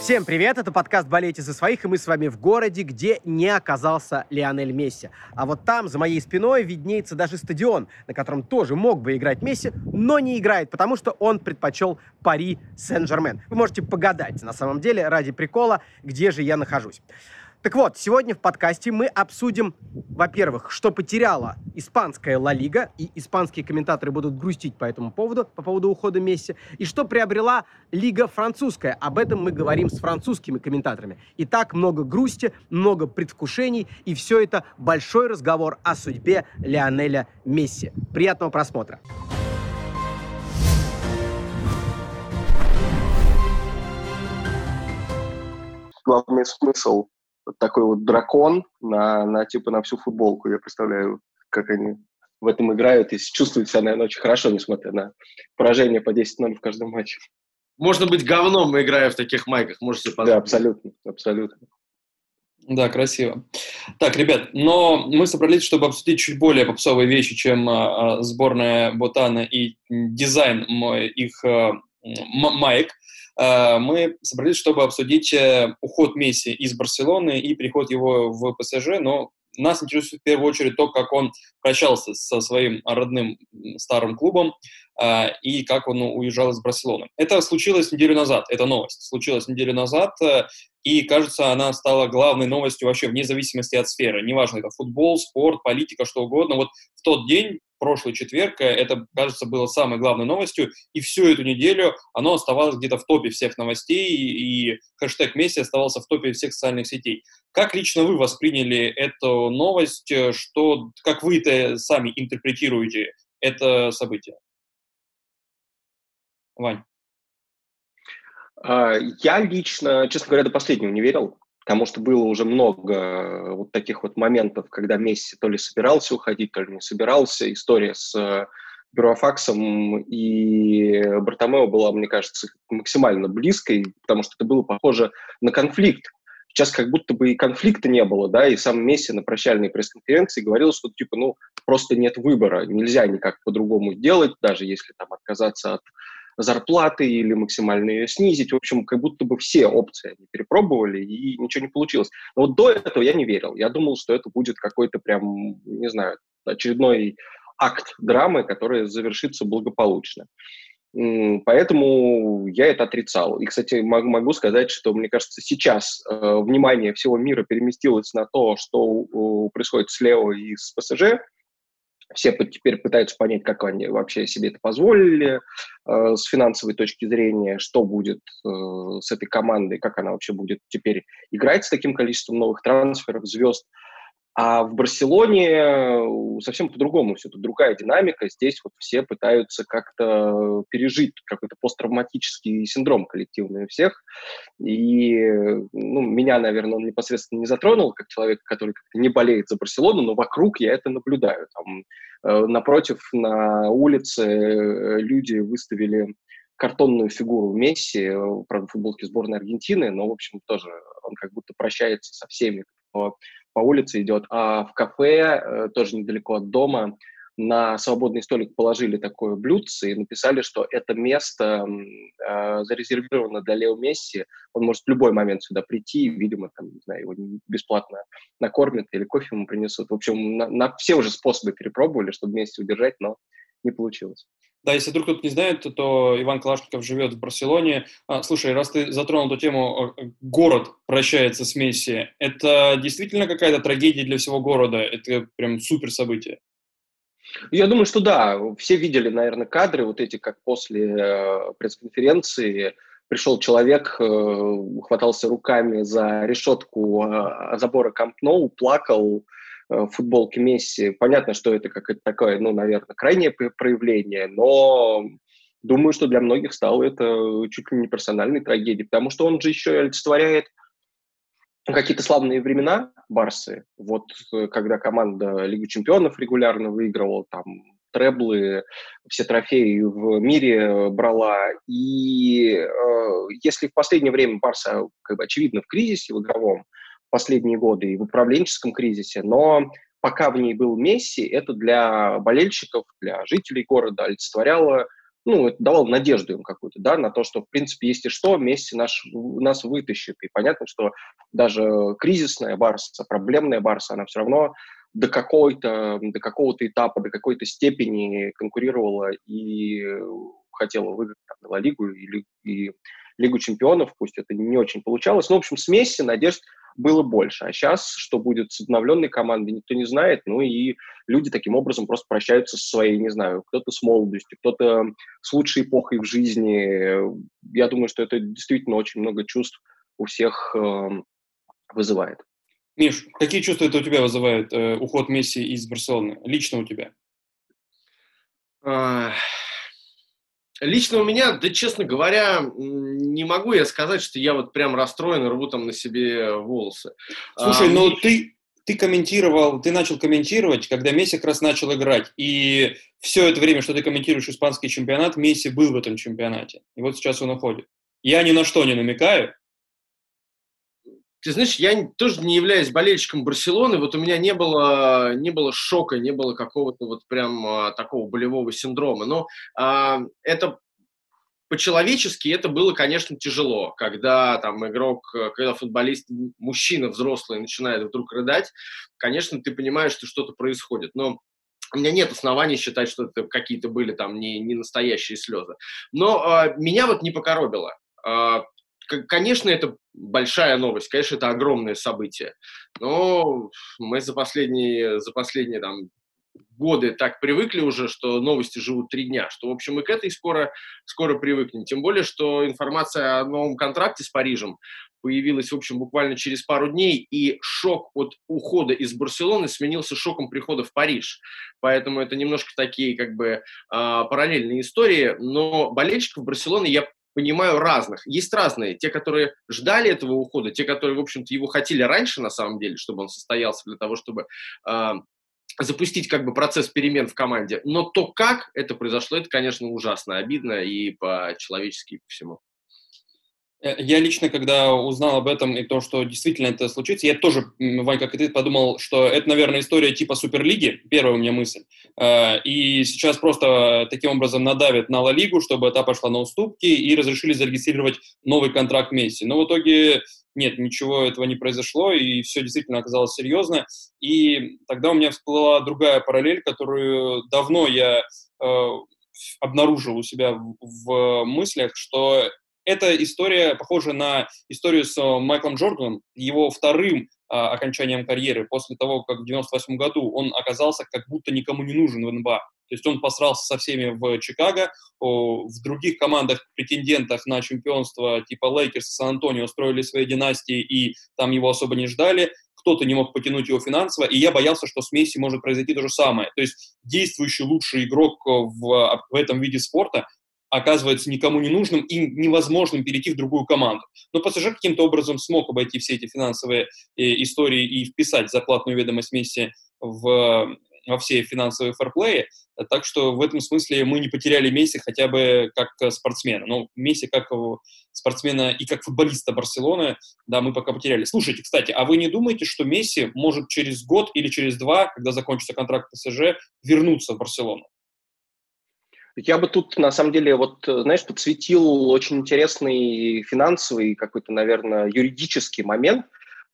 Всем привет, это подкаст «Болейте за своих», и мы с вами в городе, где не оказался Лионель Месси. А вот там, за моей спиной, виднеется даже стадион, на котором тоже мог бы играть Месси, но не играет, потому что он предпочел Пари Сен-Жермен. Вы можете погадать, на самом деле, ради прикола, где же я нахожусь. Так вот, сегодня в подкасте мы обсудим, во-первых, что потеряла испанская Ла Лига, и испанские комментаторы будут грустить по этому поводу, по поводу ухода Месси, и что приобрела Лига французская. Об этом мы говорим с французскими комментаторами. Итак, много грусти, много предвкушений, и все это большой разговор о судьбе Лионеля Месси. Приятного просмотра. главный смысл такой вот дракон на, на типа на всю футболку. Я представляю, как они в этом играют и чувствуют себя, наверное, очень хорошо, несмотря на поражение по 10-0 в каждом матче. Можно быть говном, играя в таких майках, можете подумать. Да, абсолютно, абсолютно. Да, красиво. Так, ребят, но мы собрались, чтобы обсудить чуть более попсовые вещи, чем а, сборная Ботана и дизайн их а, маек. Э, мы собрались, чтобы обсудить э, уход Месси из Барселоны и переход его в ПСЖ, но нас интересует в первую очередь то, как он прощался со своим родным старым клубом э, и как он уезжал из Барселоны. Это случилось неделю назад, эта новость случилась неделю назад, и, кажется, она стала главной новостью вообще вне зависимости от сферы. Неважно, это футбол, спорт, политика, что угодно. Вот в тот день прошлый четверг, э, это, кажется, было самой главной новостью, и всю эту неделю оно оставалось где-то в топе всех новостей, и, хэштег Месси оставался в топе всех социальных сетей. Как лично вы восприняли эту новость, что, как вы это сами интерпретируете это событие? Вань. А, я лично, честно говоря, до последнего не верил потому что было уже много э, вот таких вот моментов, когда Месси то ли собирался уходить, то ли не собирался. История с э, Бюрофаксом и Бартомео была, мне кажется, максимально близкой, потому что это было похоже на конфликт. Сейчас как будто бы и конфликта не было, да, и сам Месси на прощальной пресс-конференции говорил, что типа, ну, просто нет выбора, нельзя никак по-другому сделать, даже если там отказаться от зарплаты или максимально ее снизить. В общем, как будто бы все опции они перепробовали, и ничего не получилось. Но вот до этого я не верил. Я думал, что это будет какой-то прям, не знаю, очередной акт драмы, который завершится благополучно. Поэтому я это отрицал. И, кстати, могу сказать, что, мне кажется, сейчас э, внимание всего мира переместилось на то, что происходит с Лео и с ПСЖ, все теперь пытаются понять, как они вообще себе это позволили э, с финансовой точки зрения, что будет э, с этой командой, как она вообще будет теперь играть с таким количеством новых трансферов, звезд. А в Барселоне э, совсем по-другому все, это другая динамика. Здесь вот все пытаются как-то пережить какой-то посттравматический синдром коллективный у всех. И ну, меня, наверное, он непосредственно не затронул, как человек, который как-то не болеет за Барселону, но вокруг я это наблюдаю. Там, э, напротив, на улице э, люди выставили картонную фигуру Месси, э, правда, футболке сборной Аргентины, но, в общем, тоже он как будто прощается со всеми, по улице идет, а в кафе, э, тоже недалеко от дома, на свободный столик положили такое блюдце и написали, что это место э, зарезервировано для Лео Месси. Он может в любой момент сюда прийти, видимо, там, не знаю, его бесплатно накормят или кофе ему принесут. В общем, на, на все уже способы перепробовали, чтобы Месси удержать, но не получилось. Да, если вдруг кто-то не знает, то Иван Калашников живет в Барселоне. А, слушай, раз ты затронул эту тему, город прощается с Месси, это действительно какая-то трагедия для всего города? Это прям супер событие? Я думаю, что да. Все видели, наверное, кадры вот эти, как после э, пресс-конференции пришел человек, э, хватался руками за решетку э, забора Камп Ноу, плакал, Э, футболке Месси. Понятно, что это какое-то такое, ну, наверное, крайнее проявление, но думаю, что для многих стало это чуть ли не персональной трагедией, потому что он же еще и олицетворяет какие-то славные времена Барсы. Вот э, когда команда Лигу чемпионов регулярно выигрывала, там треблы, все трофеи в мире брала. И э, если в последнее время Барса, как бы, очевидно, в кризисе в игровом, последние годы и в управленческом кризисе, но пока в ней был Месси, это для болельщиков, для жителей города олицетворяло ну, это давало надежду им какую-то, да, на то, что, в принципе, если что, Месси наш, нас вытащит. И понятно, что даже кризисная Барса, проблемная Барса, она все равно до какой-то, до какого-то этапа, до какой-то степени конкурировала и хотела выиграть там, Лигу и, и Лигу чемпионов, пусть это не очень получалось. Но, в общем, с Месси надежд было больше. А сейчас, что будет с обновленной командой, никто не знает. Ну и люди таким образом просто прощаются со своей, не знаю, кто-то с молодостью, кто-то с лучшей эпохой в жизни. Я думаю, что это действительно очень много чувств у всех э, вызывает. Миш, какие чувства это у тебя вызывает э, уход Месси из Барселоны? Лично у тебя? Лично у меня, да, честно говоря, не могу я сказать, что я вот прям расстроен и рву там на себе волосы. Слушай, а, ну ты, ты комментировал, ты начал комментировать, когда Месси как раз начал играть. И все это время, что ты комментируешь испанский чемпионат, Месси был в этом чемпионате. И вот сейчас он уходит. Я ни на что не намекаю, ты знаешь, я тоже не являюсь болельщиком Барселоны, вот у меня не было, не было шока, не было какого-то вот прям а, такого болевого синдрома, но а, это по-человечески это было, конечно, тяжело, когда там игрок, когда футболист, мужчина взрослый начинает вдруг рыдать, конечно, ты понимаешь, что что-то происходит, но у меня нет оснований считать, что это какие-то были там не, не настоящие слезы. Но э, меня вот не покоробило. Э, Конечно, это большая новость, конечно, это огромное событие, но мы за последние, за последние там, годы так привыкли уже, что новости живут три дня, что, в общем, и к этой скоро, скоро привыкнем. Тем более, что информация о новом контракте с Парижем появилась, в общем, буквально через пару дней, и шок от ухода из Барселоны сменился шоком прихода в Париж. Поэтому это немножко такие, как бы, э, параллельные истории, но болельщиков Барселоны я понимаю разных. Есть разные. Те, которые ждали этого ухода, те, которые, в общем-то, его хотели раньше, на самом деле, чтобы он состоялся для того, чтобы э, запустить как бы процесс перемен в команде. Но то, как это произошло, это, конечно, ужасно обидно и по-человечески, и по всему. Э, я лично, когда узнал об этом и то, что действительно это случится, я тоже, Вань, как и ты, подумал, что это, наверное, история типа Суперлиги, первая у меня мысль. Э, и сейчас просто таким образом надавят на Ла Лигу, чтобы та пошла на уступки и разрешили зарегистрировать новый контракт Месси. Но в итоге нет, ничего этого не произошло, и все действительно оказалось серьезно. И тогда у меня всплыла другая параллель, которую давно я э, обнаружил у себя в, в мыслях, что эта история похожа на историю с э, Майклом Джорданом, его вторым а, окончанием карьеры, после того, как в 98 году он оказался как будто никому не нужен в НБА. То есть он посрался со всеми в Чикаго, в других командах, претендентах на чемпионство типа Лейкерс и Сан-Антонио строили свои династии, и там его особо не ждали, кто-то не мог потянуть его финансово, и я боялся, что с Месси может произойти то же самое. То есть действующий лучший игрок в, в этом виде спорта оказывается никому не нужным и невозможным перейти в другую команду. Но ПСЖ каким-то образом смог обойти все эти финансовые э, истории и вписать зарплатную ведомость Месси в, во все финансовые фэрплеи. Так что в этом смысле мы не потеряли Месси хотя бы как спортсмена. Но Месси как спортсмена и как футболиста Барселоны, да, мы пока потеряли. Слушайте, кстати, а вы не думаете, что Месси может через год или через два, когда закончится контракт ПСЖ, вернуться в Барселону? Я бы тут, на самом деле, вот, знаешь, подсветил очень интересный финансовый, какой-то, наверное, юридический момент,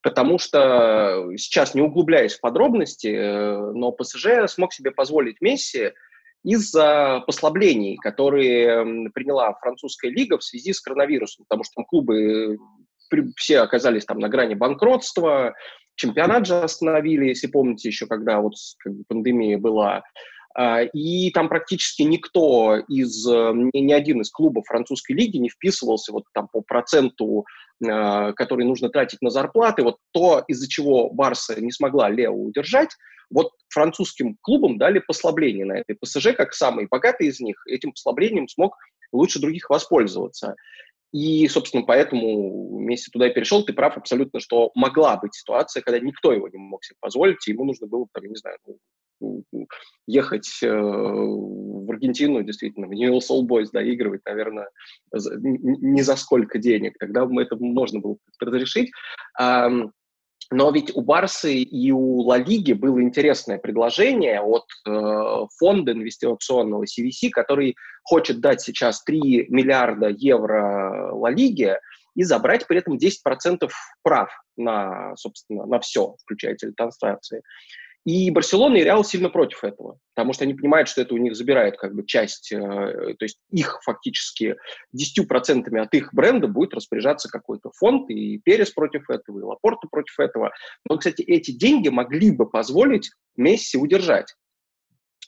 потому что сейчас, не углубляясь в подробности, э, но ПСЖ смог себе позволить Месси из-за послаблений, которые приняла французская лига в связи с коронавирусом, потому что там клубы все оказались там на грани банкротства, чемпионат же остановили, если помните еще, когда вот как бы, пандемия была, и там практически никто из, э, ни один из клубов французской лиги не вписывался вот там по проценту, а, который нужно тратить на зарплаты. Вот то, из-за чего Барса не смогла Лео удержать, вот французским клубам дали послабление на этой ПСЖ, как самый богатый из них, этим послаблением смог лучше других воспользоваться. И, собственно, поэтому Месси туда и перешел. Ты прав абсолютно, что могла быть ситуация, когда никто его не мог себе позволить, и ему нужно было, там, не знаю, ну, ехать э, в Аргентину, действительно, в Universal Boys доигрывать, наверное, не за сколько денег. Тогда это можно было разрешить. но ведь у Барсы и у Ла Лиги было интересное предложение от э, фонда инвестиционного CVC, который хочет дать сейчас 3 миллиарда евро Ла Лиге и забрать при этом 10% прав на, собственно, на все, включая телетрансляции. И Барселона и Реал сильно против этого, потому что они понимают, что это у них забирает как бы часть, э, то есть их фактически 10% от их бренда будет распоряжаться какой-то фонд, и Перес против этого, и Лапорта против этого. Но, кстати, эти деньги могли бы позволить Месси удержать.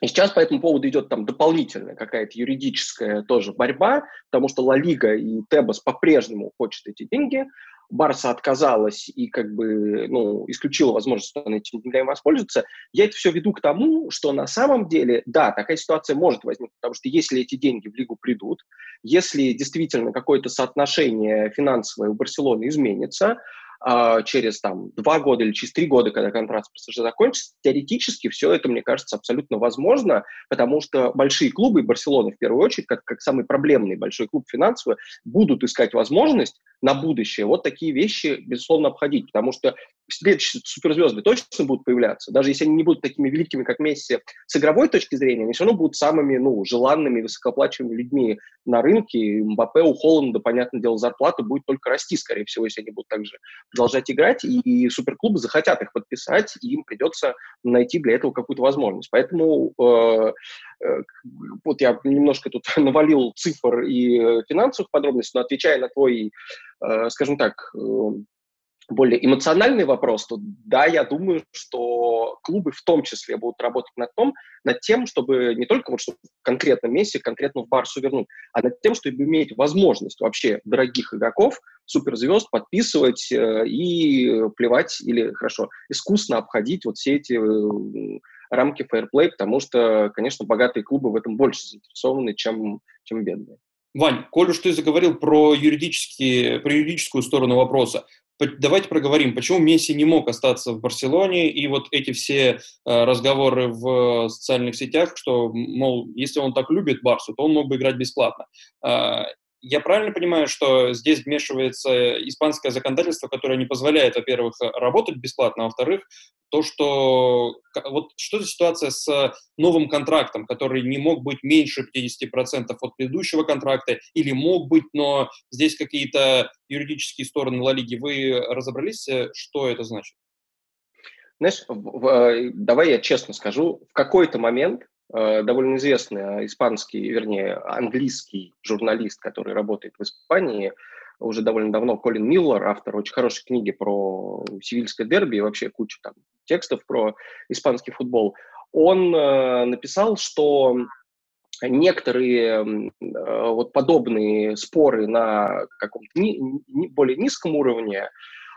И сейчас по этому поводу идет там дополнительная какая-то юридическая тоже борьба, потому что Ла Лига и Тебас по-прежнему хочет эти деньги, Барса отказалась и как бы, ну, исключила возможность, что она этим деньгами воспользуется, я это все веду к тому, что на самом деле, да, такая ситуация может возникнуть, потому что если эти деньги в лигу придут, если действительно какое-то соотношение финансовое у Барселоны изменится, а, через там два года или через три года, когда контракт с закончится, теоретически все это, мне кажется, абсолютно возможно, потому что большие клубы, Барселона в первую очередь, как, как самый проблемный большой клуб финансово, будут искать возможность на будущее вот такие вещи, безусловно, обходить, потому что следующие суперзвезды точно будут появляться, даже если они не будут такими великими, как Месси, с игровой точки зрения, они все равно будут самыми, ну, желанными, высокоплачиваемыми людьми на рынке. Мбаппе, у Холланда, понятное дело, зарплата будет только расти, скорее всего, если они будут также продолжать играть, и суперклубы захотят их подписать, и им придется найти для этого какую-то возможность. Поэтому э, э, вот я немножко тут навалил цифр и финансовых подробностей, но отвечая на твой, э, скажем так, э, более эмоциональный вопрос, то да, я думаю, что клубы в том числе будут работать над, том, над тем, чтобы не только вот чтобы конкретно Месси, конкретно в Барсу вернуть, а над тем, чтобы иметь возможность вообще дорогих игроков, суперзвезд подписывать э, и плевать или, хорошо, искусно обходить вот все эти э, рамки фейерплей, потому что, конечно, богатые клубы в этом больше заинтересованы, чем, чем бедные. Вань, коль уж ты заговорил про, юридические, про юридическую сторону вопроса, давайте проговорим, почему Месси не мог остаться в Барселоне, и вот эти все э, разговоры в социальных сетях, что, мол, если он так любит Барсу, то он мог бы играть бесплатно. Э, я правильно понимаю, что здесь вмешивается испанское законодательство, которое не позволяет, во-первых, работать бесплатно, а во-вторых, то, что вот что за ситуация с новым контрактом, который не мог быть меньше 50% от предыдущего контракта, или мог быть, но здесь какие-то юридические стороны Ла Лиги. Вы разобрались, что это значит? Знаешь, э, давай я честно скажу, в какой-то момент Э, довольно известный испанский, вернее, английский журналист, который работает в Испании. Уже довольно давно, Колин Миллер, автор очень хорошей книги про сивильское дерби и вообще кучу там текстов про испанский футбол, он э, написал, что некоторые э, вот подобные споры на каком-то ни, ни, более низком уровне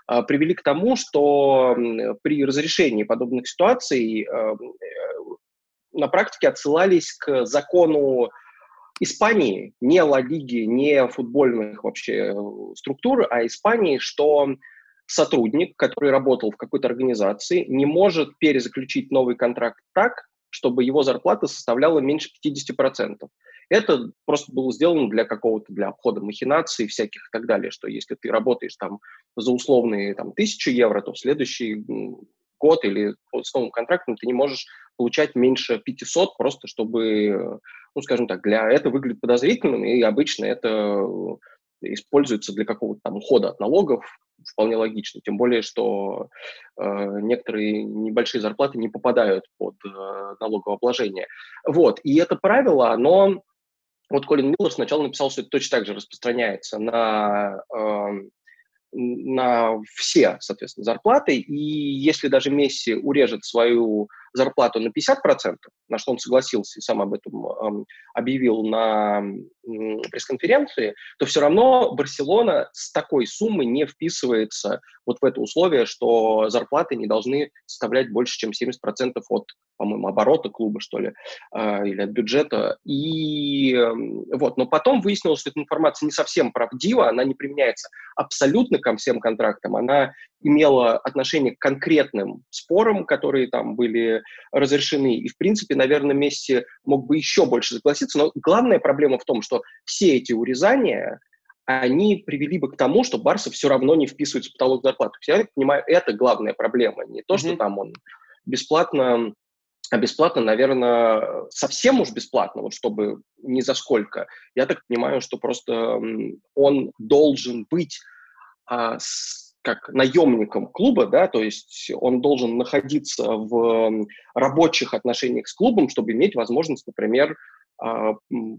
э, привели к тому, что при разрешении подобных ситуаций э, на практике отсылались к закону Испании, не Ла Лиги, не футбольных вообще э, структур, а Испании, что сотрудник, который работал в какой-то организации, не может перезаключить новый контракт так, чтобы его зарплата составляла меньше 50%. Это просто было сделано для какого-то, для обхода махинаций всяких и так далее, что если ты работаешь там за условные там, тысячу евро, то в следующий год или с новым контрактом ты не можешь получать меньше 500, просто чтобы, ну, скажем так, для это выглядит подозрительным, и обычно это используется для какого-то там ухода от налогов, вполне логично. Тем более, что э, некоторые небольшие зарплаты не попадают под э, налогообложение. Вот. И это правило, оно... Вот Колин Миллер сначала написал, что это точно так же распространяется на э, на все, соответственно, зарплаты. И если даже Месси урежет свою зарплату на 50%, на что он согласился и сам об этом объявил на пресс-конференции, то все равно Барселона с такой суммой не вписывается вот в это условие, что зарплаты не должны составлять больше, чем 70% от, по-моему, оборота клуба, что ли, э, или от бюджета. И вот, но потом выяснилось, что эта информация не совсем правдива, она не применяется абсолютно ко всем контрактам, она имела отношение к конкретным спорам, которые там были разрешены. И, в принципе, наверное, Месси мог бы еще больше согласиться. Но главная проблема в том, что все эти урезания, они привели бы к тому, что Барса все равно не вписывается в потолок зарплаты. Я так понимаю, это главная проблема. Не то, что mm-hmm. там он бесплатно, а бесплатно, наверное, совсем уж бесплатно, вот чтобы ни за сколько. Я так понимаю, что просто он должен быть а, с, как наемником клуба, да, то есть он должен находиться в рабочих отношениях с клубом, чтобы иметь возможность, например, а,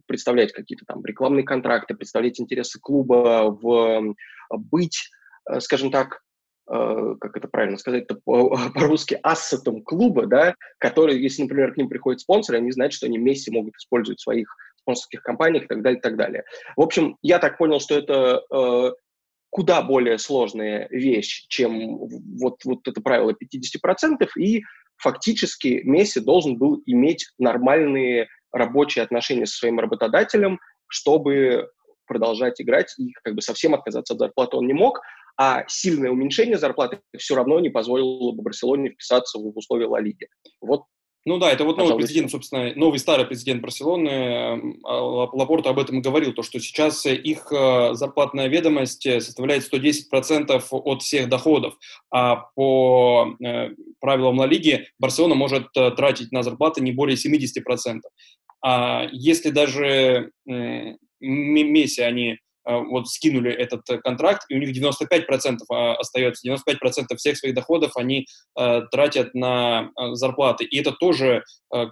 представлять какие-то там рекламные контракты, представлять интересы клуба, в, быть, э, скажем так, э, как это правильно сказать, по-русски, ассетом клуба, да, который, если, например, к ним приходят спонсоры, они знают, что они вместе могут использовать своих спонсорских компаниях и так далее, и так далее. В общем, я так понял, что это э, куда более сложная вещь, чем вот, вот это правило 50%, и фактически Месси должен был иметь нормальные рабочие отношения со своим работодателем, чтобы продолжать играть, и как бы совсем отказаться от зарплаты он не мог, а сильное уменьшение зарплаты все равно не позволило бы Барселоне вписаться в условия Ла Лиги. Вот ну да, это вот новый президент, собственно, новый старый президент Барселоны, а, Лапорта об этом и говорил, то, что сейчас их э, зарплатная ведомость составляет 110% от всех доходов, а по э, правилам Ла Лиги Барселона может э, тратить на зарплаты не более 70%. А если даже Месси они вот скинули этот э, контракт, и у них 95% а, остается, 95% всех своих доходов они э, тратят на э, зарплаты. И это тоже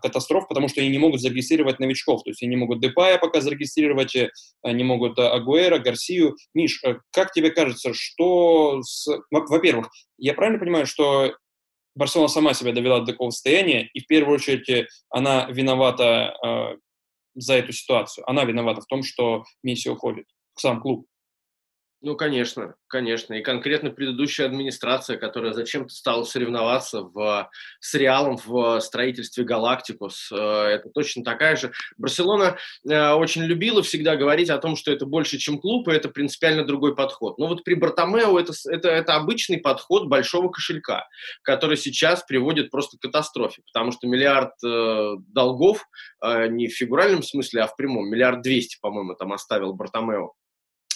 катастрофа, потому что они не могут зарегистрировать новичков. То есть они не могут Депая пока зарегистрировать, не могут Агуэра, Гарсию. Миш, как тебе кажется, что... С... Во-первых, я правильно понимаю, что Барселона сама себя довела до такого состояния, и в первую очередь она виновата э, за эту ситуацию. Она виновата в том, что Месси уходит сам клуб. Ну, конечно, конечно. И конкретно предыдущая администрация, которая зачем-то стала соревноваться в, с Реалом в строительстве Галактикус, э, это точно такая же. Барселона э, очень любила всегда говорить о том, что это больше, чем клуб, и это принципиально другой подход. Но вот при Бартомео это, это, это обычный подход большого кошелька, который сейчас приводит просто к катастрофе, потому что миллиард э, долгов, не в фигуральном смысле, а в прямом, миллиард двести, по-моему, там оставил Бартомео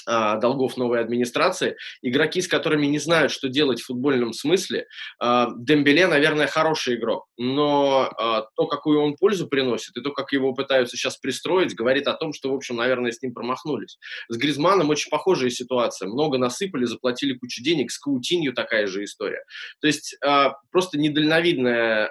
а, долгов новой администрации, игроки, с которыми не знают, что делать в футбольном смысле. А, Дембеле, наверное, хороший игрок, но а, то, какую он пользу приносит, и то, как его пытаются сейчас пристроить, говорит о том, что, в общем, наверное, с ним промахнулись. С Гризманом очень похожая ситуация. Много насыпали, заплатили кучу денег, с Каутинью такая же история. То есть просто недальновидная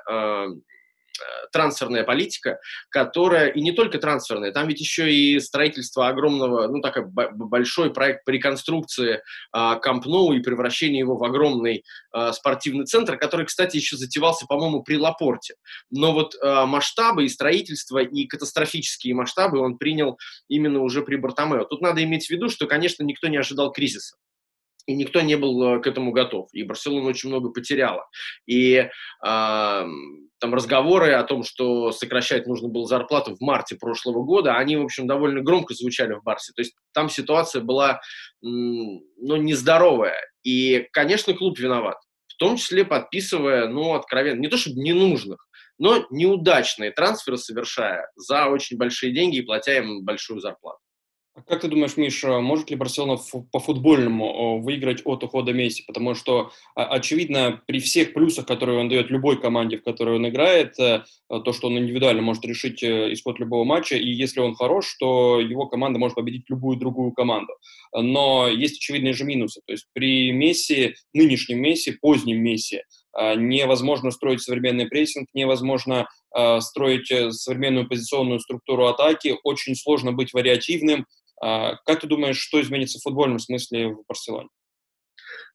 трансферная политика, которая, и не только трансферная, там ведь еще и строительство огромного, ну, такой большой проект по реконструкции а, Камп и превращение его в огромный а, спортивный центр, который, кстати, еще затевался, по-моему, при Лапорте. Но вот а, масштабы и строительство, и катастрофические масштабы он принял именно уже при Бартомео. Тут надо иметь в виду, что, конечно, никто не ожидал кризиса и никто не был к этому готов. И Барселона очень много потеряла. И э, там разговоры о том, что сокращать нужно было зарплату в марте прошлого года, они, в общем, довольно громко звучали в Барсе. То есть там ситуация была, ну, нездоровая. И, конечно, клуб виноват. В том числе подписывая, ну, откровенно, не то чтобы ненужных, но неудачные трансферы совершая за очень большие деньги и платя им большую зарплату. А как ты думаешь, Миша, может ли Барселона по футбольному выиграть от ухода Месси? Потому что, очевидно, при всех плюсах, которые он дает любой команде, в которой он играет, э, то, что он индивидуально может решить э, исход любого матча, и если он хорош, то его команда может победить любую другую команду. Но есть очевидные же минусы. То есть при Месси, нынешнем Месси, позднем Месси, э, невозможно строить современный прессинг, невозможно строить современную позиционную структуру атаки, очень сложно быть вариативным, а, как ты думаешь, что изменится в футбольном смысле в Барселоне?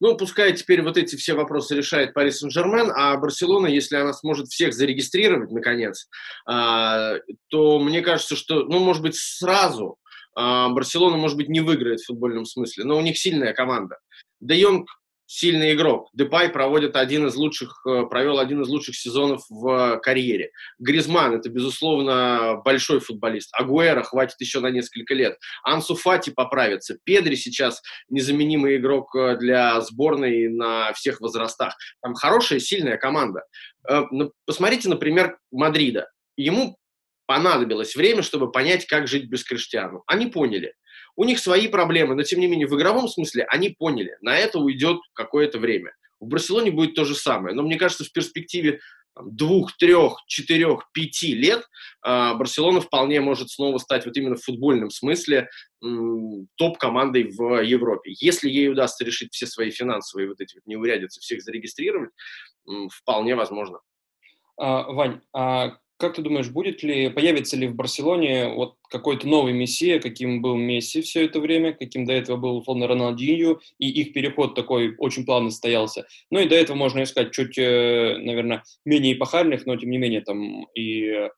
Ну, пускай теперь вот эти все вопросы решает Пари Сен-Жермен, а Барселона, если она сможет всех зарегистрировать, наконец, а, то мне кажется, что, ну, может быть, сразу а, Барселона, может быть, не выиграет в футбольном смысле, но у них сильная команда. Де Йонг сильный игрок. Депай проводит один из лучших, э, провел один из лучших сезонов в карьере. Гризман – это, безусловно, большой футболист. Агуэра хватит еще на несколько лет. Ансу Фати поправится. Педри сейчас незаменимый игрок э, для сборной на всех возрастах. Там хорошая, сильная команда. Э, посмотрите, например, Мадрида. Ему понадобилось время, чтобы понять, как жить без Криштиану. Они поняли. У них свои проблемы, но тем не менее в игровом смысле они поняли, на это уйдет какое-то время. В Барселоне будет то же самое, но мне кажется, в перспективе двух, трех, четырех, пяти лет э, Барселона вполне может снова стать вот именно в футбольном смысле топ-командой в Европе. Если ей удастся решить все свои финансовые вот эти вот неурядицы, всех зарегистрировать, вполне возможно. А, Вань, а как ты думаешь, будет ли, появится ли в Барселоне вот какой-то новый мессия, каким был Месси все это время, каким до этого был, условно, Роналдинью, и их переход такой очень плавно состоялся. Ну и до этого можно искать чуть, э, наверное, менее эпохальных, но тем не менее там и э,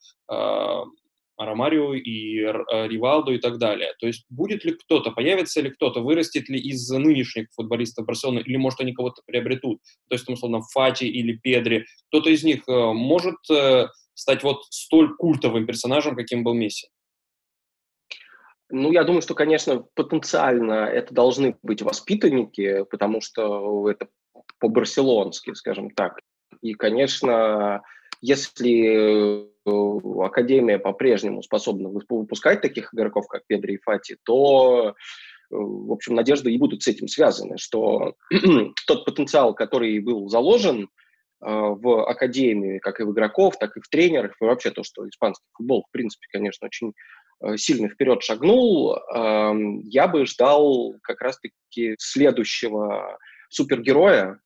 Ромарио, и э, Ривалдо и так далее. То есть будет ли кто-то, появится ли кто-то, вырастет ли из нынешних футболистов Барселоны, или может они кого-то приобретут, то есть, там, условно, Фати или Педри, кто-то из них может стать вот столь культовым персонажем, каким был Месси? Ну, я думаю, что, конечно, потенциально это должны быть воспитанники, потому что это по-барселонски, скажем так. И, конечно, если э, Академия по-прежнему способна выпускать таких игроков, как Педро и Фати, то, э, в общем, надежды и будут с этим связаны, что тот потенциал, который был заложен в академии, как и в игроков, так и в тренерах, и вообще то, что испанский футбол, в принципе, конечно, очень э, сильно вперед шагнул, я бы ждал как раз-таки следующего супергероя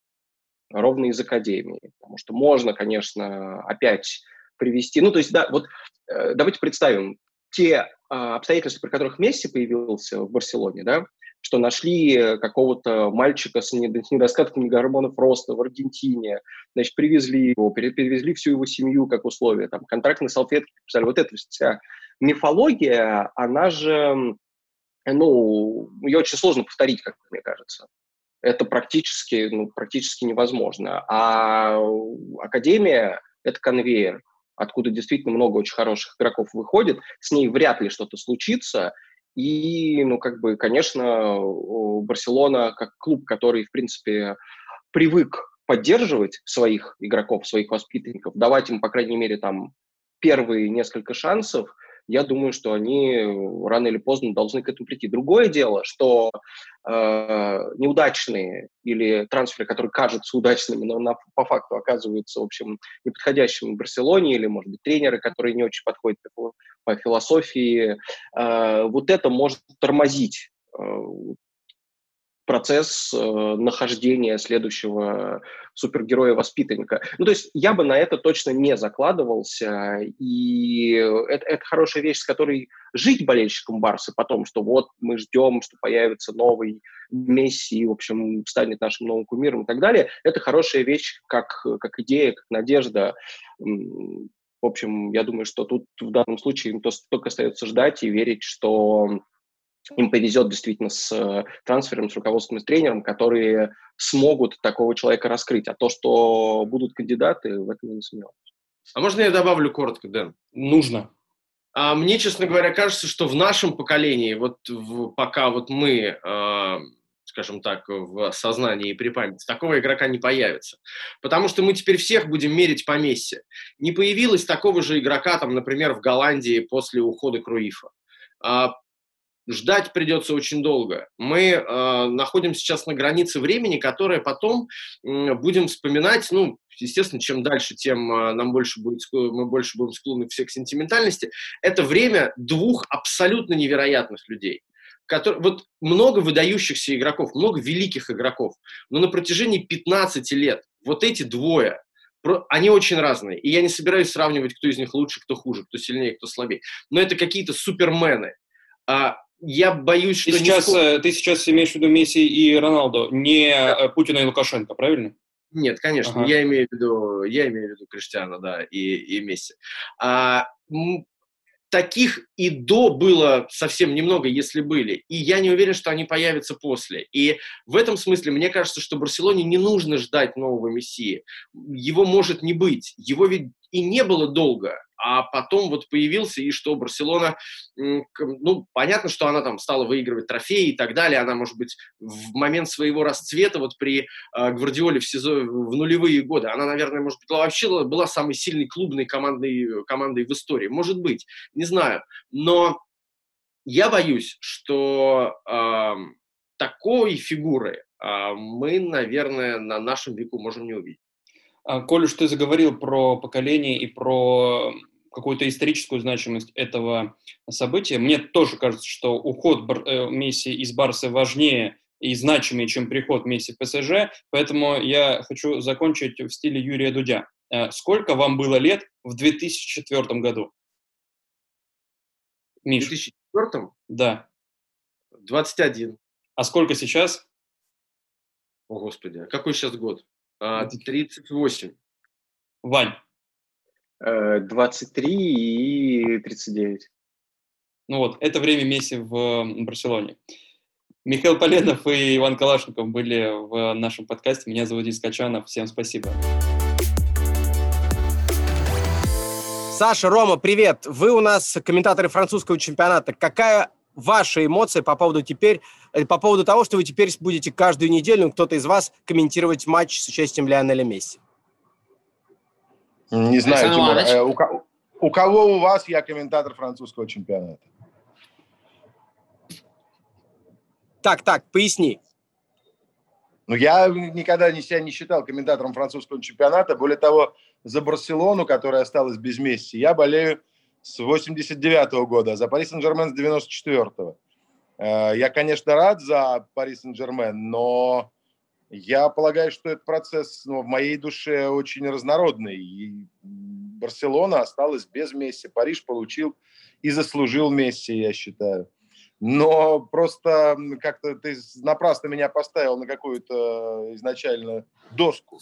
ровно из академии, потому что можно, конечно, опять привести, ну, то есть, да, вот э, давайте представим те а, обстоятельства, при которых Месси появился в Барселоне, да, что нашли какого-то мальчика с недостатками гормонов роста в Аргентине, значит, привезли его, перевезли всю его семью как условие, там, контрактные салфетки писали. Вот эта вся мифология, она же, ну, ее очень сложно повторить, как мне кажется. Это практически, ну, практически невозможно. А Академия — это конвейер, откуда действительно много очень хороших игроков выходит, с ней вряд ли что-то случится, и, ну, как бы, конечно, Барселона как клуб, который, в принципе, привык поддерживать своих игроков, своих воспитанников, давать им, по крайней мере, там первые несколько шансов, я думаю, что они рано или поздно должны к этому прийти. Другое дело, что э, неудачные или трансферы, которые кажутся удачными, но на, по факту оказываются, в общем, неподходящими в Барселоне, или, может быть, тренеры, которые не очень подходят по, по философии, э, вот это может тормозить э, процесс э, нахождения следующего супергероя-воспитанника. Ну, то есть я бы на это точно не закладывался, и это, это хорошая вещь, с которой жить болельщикам Барса потом, что вот мы ждем, что появится новый Месси, в общем, станет нашим новым кумиром и так далее. Это хорошая вещь как, как идея, как надежда. В общем, я думаю, что тут в данном случае им только остается ждать и верить, что им повезет действительно с э, трансфером, с руководством и с тренером, которые смогут такого человека раскрыть. А то, что будут кандидаты, в этом я не сомневаюсь. А можно я добавлю коротко, Дэн? Нужно. А мне, честно говоря, кажется, что в нашем поколении, вот в, пока вот мы, э, скажем так, в сознании и при памяти, такого игрока не появится. Потому что мы теперь всех будем мерить по Месси. Не появилось такого же игрока, там, например, в Голландии после ухода Круифа. А ждать придется очень долго. Мы э, находимся сейчас на границе времени, которое потом э, будем вспоминать, ну, естественно, чем дальше, тем э, нам больше будет, мы больше будем склонны все к сентиментальности. Это время двух абсолютно невероятных людей. Который, вот много выдающихся игроков, много великих игроков, но на протяжении 15 лет вот эти двое, они очень разные. И я не собираюсь сравнивать, кто из них лучше, кто хуже, кто сильнее, кто слабее. Но это какие-то супермены. А я боюсь, что... Ты сейчас, скоро... Э, ты сейчас имеешь в виду Месси и Роналду, не да. Э, Путина и Лукашенко, правильно? Нет, конечно, ага. я имею в виду, я имею в виду Криштиана, да, и, и Месси. А, таких и до было совсем немного, если были. И я не уверен, что они появятся после. И в этом смысле мне кажется, что Барселоне не нужно ждать нового Мессии. Его может не быть. Его ведь и не было долго, а потом вот появился, и что Барселона, ну, понятно, что она там стала выигрывать трофеи и так далее, она, может быть, в момент своего расцвета, вот при э, Гвардиоле в, сезон, в нулевые годы, она, наверное, может быть, вообще была самой сильной клубной командой, командой в истории, может быть, не знаю, но я боюсь, что э, такой фигуры э, мы, наверное, на нашем веку можем не увидеть. А, Коль уж ты заговорил про поколение и про какую-то историческую значимость этого события, мне тоже кажется, что уход э, Месси из Барса важнее и значимее, чем приход Месси в ПСЖ, поэтому я хочу закончить в стиле Юрия Дудя. Э, сколько вам было лет в 2004 году? Миш. В 2004? Да. 21. А сколько сейчас? О, Господи, а какой сейчас год? А, 38. Вань. 23 э, и 39. Ну вот, это время Месси в Барселоне. Михаил Поленов и Иван Калашников были в нашем подкасте. Меня зовут Искачанов. Всем спасибо. Саша, Рома, привет. Вы у нас комментаторы французского чемпионата. Какая ваша эмоция по поводу теперь, э, по поводу того, что вы теперь будете каждую неделю, кто-то из вас, комментировать матч с участием Лионеля Месси? Не знаю, Тимур, э, у, у кого у вас я комментатор французского чемпионата? Так, так, поясни. Ну, я никогда не себя не считал комментатором французского чемпионата. Более того, за Барселону, которая осталась без Месси, я болею с 89 -го года, за Пари Сен-Жермен с 94-го. Э, я, конечно, рад за Пари Сен-Жермен, но я полагаю, что этот процесс ну, в моей душе очень разнородный. И Барселона осталась без Месси, Париж получил и заслужил Месси, я считаю. Но просто как-то ты напрасно меня поставил на какую-то изначально доску.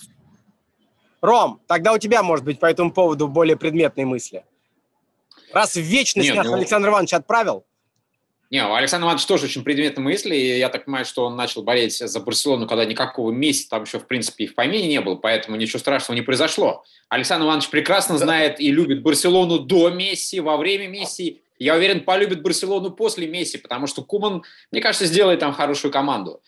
Ром, тогда у тебя, может быть, по этому поводу более предметные мысли. Раз в вечность Нет, ну... Александр Иванович отправил, не, у Александра Ивановича тоже очень предметные мысли, и я так понимаю, что он начал болеть за Барселону, когда никакого месяца там еще, в принципе, и в помине не было, поэтому ничего страшного не произошло. Александр Иванович прекрасно знает и любит Барселону до Месси, во время Месси. Я уверен, полюбит Барселону после Месси, потому что Куман, мне кажется, сделает там хорошую команду.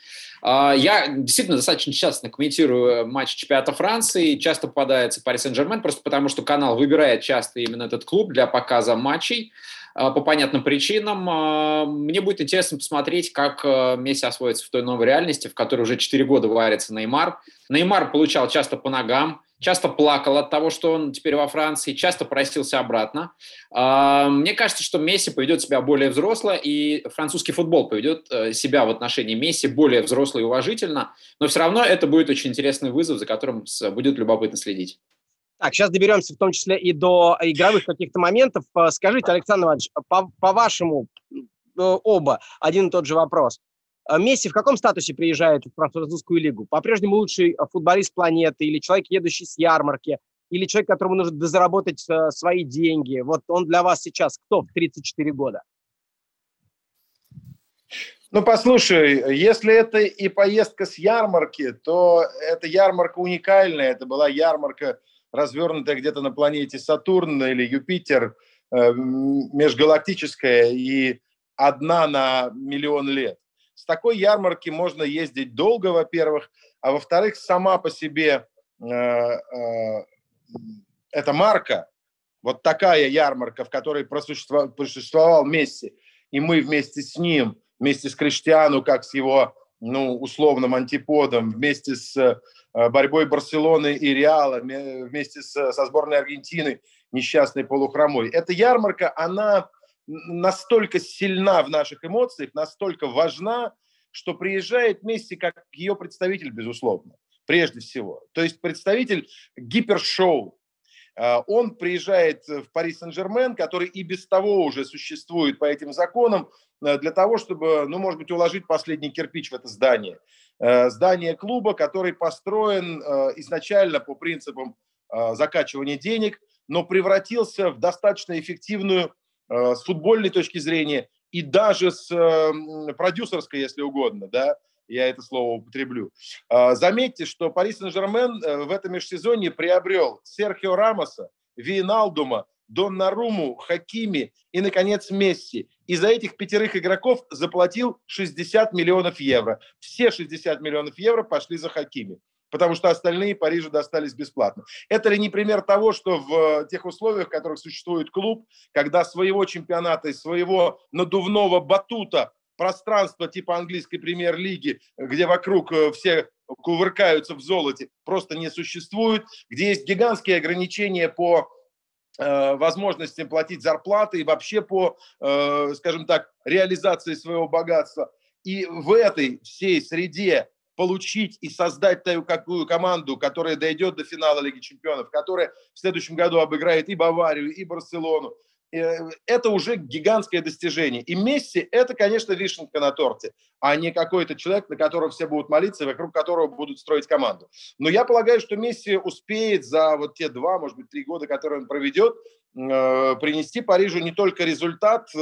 А, я действительно достаточно часто комментирую матч чемпионата Франции, часто попадается Пари Сен-Жермен, просто потому что канал выбирает часто именно этот клуб для показа матчей. А, по понятным причинам. А, мне будет интересно посмотреть, как Месси освоится в той новой реальности, в которой уже 4 года варится Неймар. Неймар получал часто по ногам, часто плакал от того, что он теперь во Франции, часто просился обратно. А, мне кажется, что Месси поведет себя более взросло, и французский футбол поведет э, себя в отношении Месси более взросло и уважительно, но все равно это будет очень интересный вызов, за которым будет любопытно следить. Так, сейчас доберемся в том числе и до игровых каких-то моментов. Э, скажите, Александр Иванович, по, по-вашему, э, оба один и тот же вопрос. Э, Месси в каком статусе приезжает в французскую лигу? По-прежнему лучший футболист планеты или человек, едущий с ярмарки, или человек, которому нужно дозаработать свои деньги? Вот он для вас сейчас кто в 34 года? Ну, послушай, если это и поездка с ярмарки, то эта ярмарка уникальная. Это была ярмарка развернутая где-то на планете Сатурн или Юпитер, э, межгалактическая и одна на миллион лет. С такой ярмарки можно ездить долго, во-первых, а во-вторых, сама по себе э, э, эта марка, вот такая ярмарка, в которой просуществовал, Месси, и мы вместе с ним, вместе с Криштиану, как с его ну, условным антиподом, вместе с э, борьбой Барселоны и Реала, вместе с, со сборной Аргентины, несчастной полухромой. Эта ярмарка, она настолько сильна в наших эмоциях, настолько важна, что приезжает Месси как ее представитель, безусловно, прежде всего. То есть представитель гипершоу, Э, он приезжает в Пари Сен-Жермен, который и без того уже существует по этим законам, э, для того, чтобы, ну, может быть, уложить последний кирпич в это здание. Э, здание клуба, который построен изначально по принципам закачивания денег, но превратился в достаточно эффективную с футбольной точки зрения и даже с продюсерской, если угодно, да, я это слово употреблю. А, заметьте, что Пари Сен-Жермен э, в этом межсезонье приобрел Серхио Рамоса, Виналдума, Доннаруму, Хакими и, наконец, Месси. И за этих пятерых игроков заплатил 60 миллионов евро. Все 60 миллионов евро пошли за Хакими. Потому что остальные Парижу достались бесплатно. Это ли не пример того, что в тех условиях, в которых существует клуб, когда своего чемпионата и своего надувного батута пространство типа английской премьер-лиги, где вокруг э, все кувыркаются в золоте, просто не существует, где есть гигантские ограничения по э, возможностям платить зарплаты и вообще по, э, скажем так, реализации своего богатства. И в этой всей среде получить и создать такую команду, которая дойдет до финала Лиги Чемпионов, которая в следующем году обыграет и Баварию, и Барселону, Э, это уже гигантское достижение. И Месси – это, конечно, вишенка на торте, а не какой-то человек, на которого все будут молиться, вокруг которого будут строить команду. Но я полагаю, что Месси успеет за вот те два, может быть, три года, которые он проведет, принести Парижу не только результат э,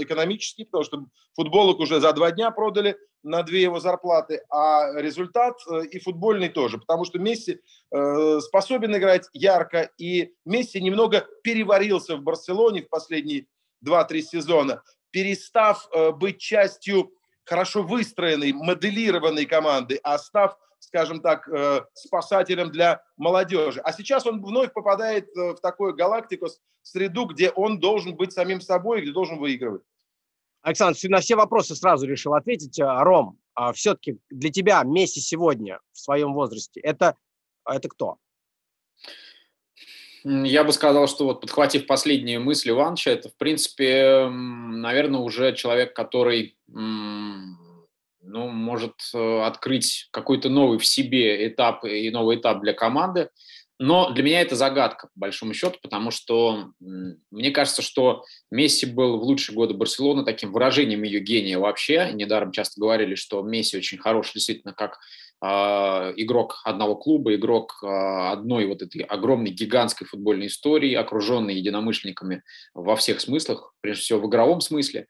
экономический, потому что футболок уже за два дня продали на две его зарплаты, а результат и футбольный тоже, потому что Месси способен играть ярко, и Месси немного переварился в Барселоне в последние 2-3 сезона, перестав быть частью хорошо выстроенной, моделированной команды, а став, скажем так, э, спасателем для молодежи. А сейчас он вновь попадает э, в такую галактику, среду, где он должен быть самим собой, где должен выигрывать. Александр, ты на все вопросы сразу решил ответить. А, Ром, а все-таки для тебя Месси сегодня в своем возрасте это, это кто? Я бы сказал, что вот подхватив последнюю мысль Ивановича, это, в принципе, наверное, уже человек, который ну, может э, открыть какой-то новый в себе этап и новый этап для команды. Но для меня это загадка, по большому счету, потому что мне кажется, что Месси был в лучшие годы Барселоны таким выражением ее гения вообще. Недаром часто говорили, что Месси очень хороший действительно как а, игрок одного клуба, игрок а, одной вот этой огромной гигантской футбольной истории, окруженный единомышленниками во всех смыслах, прежде всего в игровом смысле.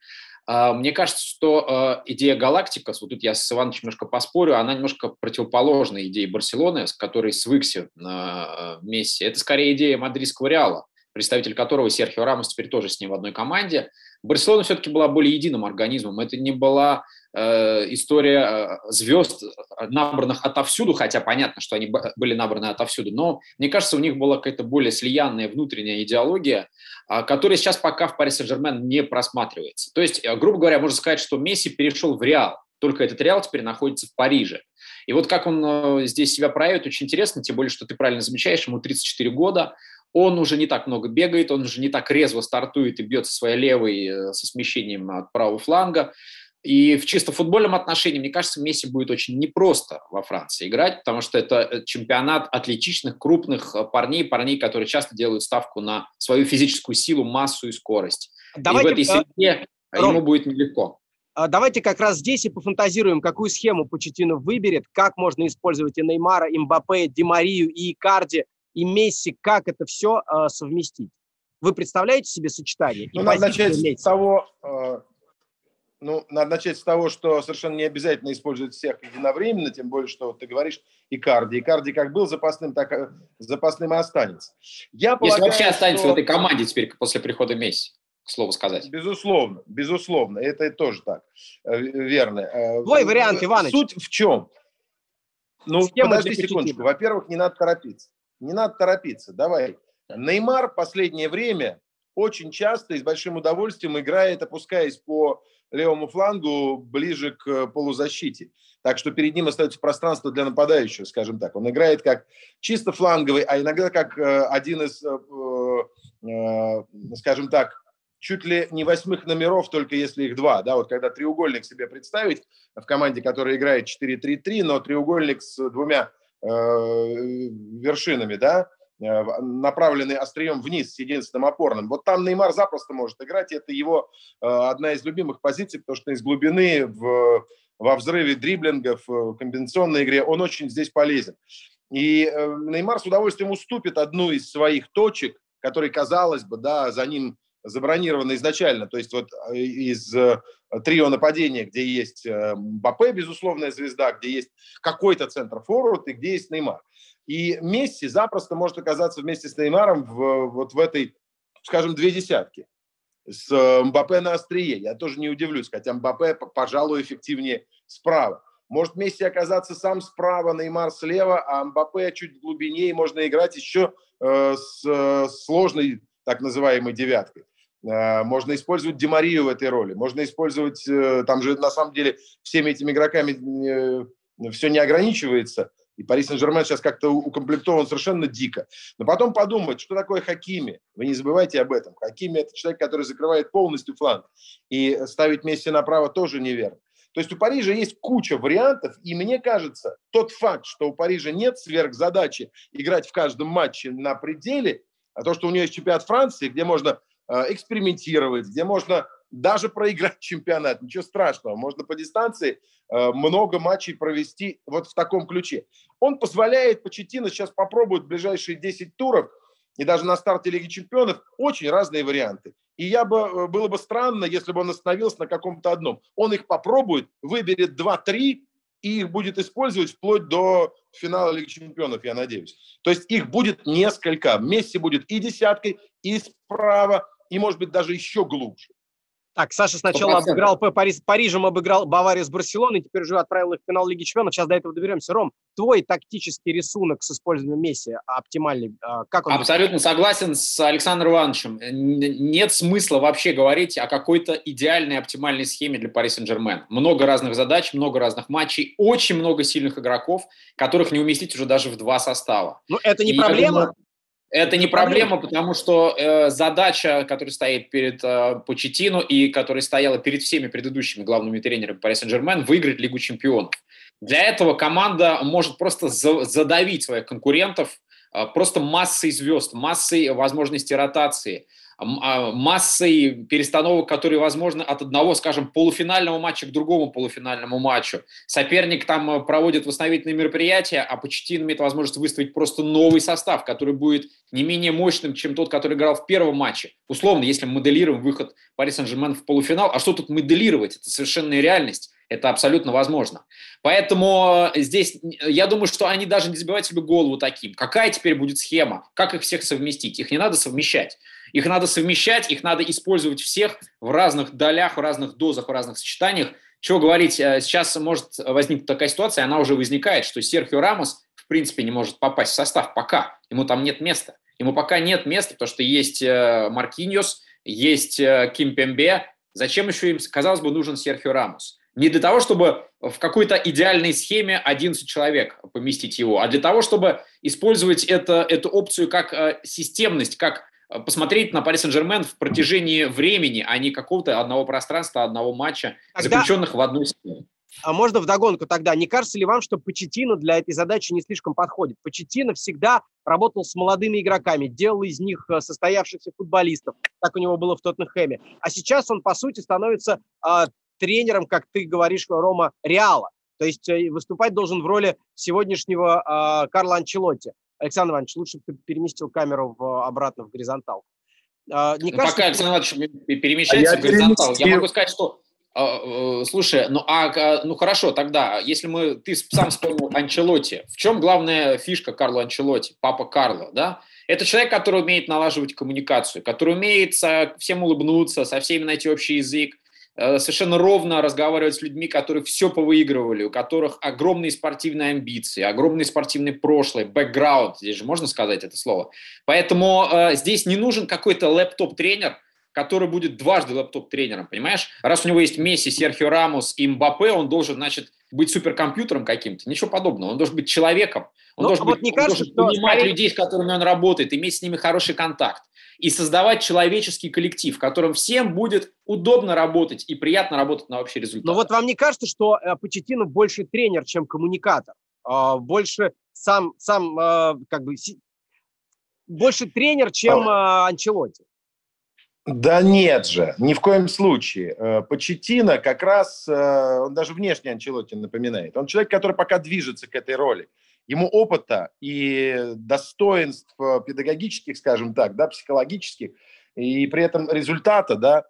А, мне кажется, что идея Галактикас, вот тут я с Ивановичем немножко поспорю, она немножко противоположна идее Барселоны, с которой свыкся на Месси. Это скорее идея мадридского Реала, представитель которого Серхио Рамос теперь тоже с ним в одной команде. Барселона все-таки была более единым организмом. Это не была Э, история э, звезд, набранных отовсюду, хотя понятно, что они были набраны отовсюду, но мне кажется, у них была какая-то более слиянная внутренняя идеология, а, которая сейчас пока в Пари Сен-Жермен не просматривается. То есть, э, грубо говоря, можно сказать, что Месси перешел в Реал, только этот Реал теперь находится в Париже. И вот как он здесь себя проявит, очень интересно, тем более, что ты правильно замечаешь, ему 34 года, он уже не так много бегает, он уже не так резво стартует и бьется своей левой со смещением от правого фланга. И в чисто футбольном отношении, мне кажется, Месси будет очень непросто во Франции играть, потому что это э, чемпионат атлетичных, крупных э, парней, парней, которые часто делают ставку на свою физическую силу, массу и скорость. Давайте, и в этой э, среде Ром, ему будет нелегко. А давайте как раз здесь и пофантазируем, какую схему Почетину выберет, как можно использовать и Неймара, и Мбаппе, Ди Марию, и Икарди, и Месси, как это все э, совместить. Вы представляете себе сочетание? Ну, надо начать с того, э, ну, надо начать с того, что совершенно не обязательно использовать всех единовременно, тем более, что ты говоришь Икарди. Икарди как был запасным, так и запасным и останется. Я полагаю, Если вообще останется что... в этой команде теперь после прихода Месси, к слову сказать. Безусловно, безусловно. Это тоже так, э, верно. Э, Твой вариант, Иваныч. Суть в чем? Ну, Схема подожди секундочку. Во-первых, не надо торопиться. Не надо торопиться. Давай. Неймар последнее время очень часто и с большим удовольствием играет, опускаясь по левому флангу ближе к полузащите. Так что перед ним остается пространство для нападающего, скажем так. Он играет как чисто фланговый, а иногда как э, один из, э, э, скажем так, чуть ли не восьмых номеров, только если их два. Да, вот когда треугольник себе представить в команде, которая играет 4-3-3, но треугольник с двумя вершинами, да, Э, направленный острием вниз с единственным опорным. Вот там Неймар запросто может играть, и это его э, одна из любимых позиций, потому что из глубины в, во взрыве дриблингов, в комбинационной игре он очень здесь полезен. И э, Неймар с удовольствием уступит одну из своих точек, которой, казалось бы, да, за ним забронировано изначально. То есть вот из трио нападения, где есть Бапе, безусловная звезда, где есть какой-то центр форвард и где есть Неймар. И Месси запросто может оказаться вместе с Неймаром в, вот в этой, скажем, две десятки. С э, Мбаппе на острие. Я тоже не удивлюсь, хотя Мбаппе, пожалуй, эффективнее справа. Может Месси оказаться сам справа, Неймар слева, а Мбаппе чуть в глубине, и можно играть еще э, с э, сложной так называемой девяткой. Э, можно использовать Демарию в этой роли. Можно использовать, э, там же на самом деле всеми этими игроками э, все не ограничивается. И Пари Сен-Жермен сейчас как-то укомплектован совершенно дико. Но потом подумать, что такое Хакими. Вы не забывайте об этом. Хакими – это человек, который закрывает полностью фланг. И ставить Месси направо тоже неверно. То есть у Парижа есть куча вариантов, и мне кажется, тот факт, что у Парижа нет сверхзадачи играть в каждом матче на пределе, а то, что у нее есть чемпионат Франции, где можно экспериментировать, где можно даже проиграть чемпионат, ничего страшного. Можно по дистанции э, много матчей провести вот в таком ключе. Он позволяет Почетино сейчас попробовать в ближайшие 10 туров и даже на старте Лиги Чемпионов очень разные варианты. И я бы, э, было бы странно, если бы он остановился на каком-то одном. Он их попробует, выберет 2-3 и их будет использовать вплоть до финала Лиги Чемпионов, я надеюсь. То есть их будет несколько. Месси будет и десяткой, и справа, и, может быть, даже еще глубже. Так, Саша сначала 100%. обыграл Париж, Парижем, обыграл Баварию с Барселоной, теперь уже отправил их в финал Лиги Чемпионов. Сейчас до этого доберемся. Ром, твой тактический рисунок с использованием Месси оптимальный, а, как он? Абсолютно согласен с Александром Ивановичем. Нет смысла вообще говорить о какой-то идеальной оптимальной схеме для Пари Сен-Жермен. Много разных задач, много разных матчей, очень много сильных игроков, которых не уместить уже даже в два состава. Ну, это не И проблема. Думаю, это не проблема, потому что э, задача, которая стоит перед э, Почетину и которая стояла перед всеми предыдущими главными тренерами Пари Сен-Жермен, выиграть Лигу чемпионов. Для этого команда может просто за, задавить своих конкурентов э, просто массой звезд, массой возможностей ротации – массой перестановок, которые возможны от одного, скажем, полуфинального матча к другому полуфинальному матчу. Соперник там э, проводит восстановительные мероприятия, а Почетин имеет возможность выставить просто новый состав, который будет не менее мощным, чем тот, который играл в первом матче. Условно, если мы моделируем выход Пари Сен-Жермен в полуфинал, а что тут моделировать? Это совершенная реальность. Это абсолютно возможно. Поэтому э, здесь, я думаю, что они даже не забивают себе голову таким. Какая теперь будет схема? Как их всех совместить? Их не надо совмещать. Их надо совмещать, их надо использовать всех в разных долях, в разных дозах, в разных сочетаниях. Чего говорить, э, сейчас может возникнуть такая ситуация, она уже возникает, что Серхио Рамос в принципе не может попасть в состав пока. Ему там нет места. Ему пока нет места, потому что есть э, Маркиньос, есть Ким Пембе. Зачем еще им, казалось бы, нужен Серхио Рамос? Не для того, чтобы в какой-то идеальной схеме 11 человек поместить его, а для того, чтобы использовать это, эту опцию как э, системность, как э, посмотреть на Пари Сен-Жермен в протяжении времени, а не какого-то одного пространства, одного матча, тогда, заключенных в одну схему. А можно вдогонку тогда, не кажется ли вам, что Почетино для этой задачи не слишком подходит? Почетино всегда работал с молодыми игроками, делал из них э, состоявшихся футболистов, так у него было в Тоттенхэме. А сейчас он, по сути, становится э, тренером, как ты говоришь, Рома, Реала. То есть э, выступать должен в роли сегодняшнего э, Карла Анчелотти. Александр Иванович, лучше бы ты переместил камеру в, обратно в горизонтал. Э, не ну, кажется, пока Александр Иванович перемещается а в горизонтал, я могу сказать, что э, Слушай, ну а ну хорошо, тогда, если мы ты сам вспомнил Анчелотти, в чем главная фишка Карла Анчелотти, папа Карла, да? Это человек, который умеет налаживать коммуникацию, который умеет со всем улыбнуться, со всеми найти общий язык, совершенно ровно разговаривать с людьми, которые все повыигрывали, у которых огромные спортивные амбиции, огромный спортивный прошлый, бэкграунд, здесь же можно сказать это слово. Поэтому э, здесь не нужен какой-то лэптоп-тренер, который будет дважды лэптоп-тренером, понимаешь? Раз у него есть Месси, Серхио Рамос и Мбаппе, он должен, значит, быть суперкомпьютером каким-то. Ничего подобного. Он должен быть человеком. Он ну, должен, вот быть, не кажется, он должен понимать скорее... людей, с которыми он работает, иметь с ними хороший контакт и создавать человеческий коллектив, в котором всем будет удобно работать и приятно работать на общий результат. Но вот вам не кажется, что э, Почетину больше тренер, чем коммуникатор? Э, больше сам, сам э, как бы, больше тренер, чем э, Анчелотти? Да нет же, ни в коем случае. Почетина как раз, он даже внешне Анчелотти напоминает. Он человек, который пока движется к этой роли ему опыта и достоинств педагогических, скажем так, да, психологических, и при этом результата, да,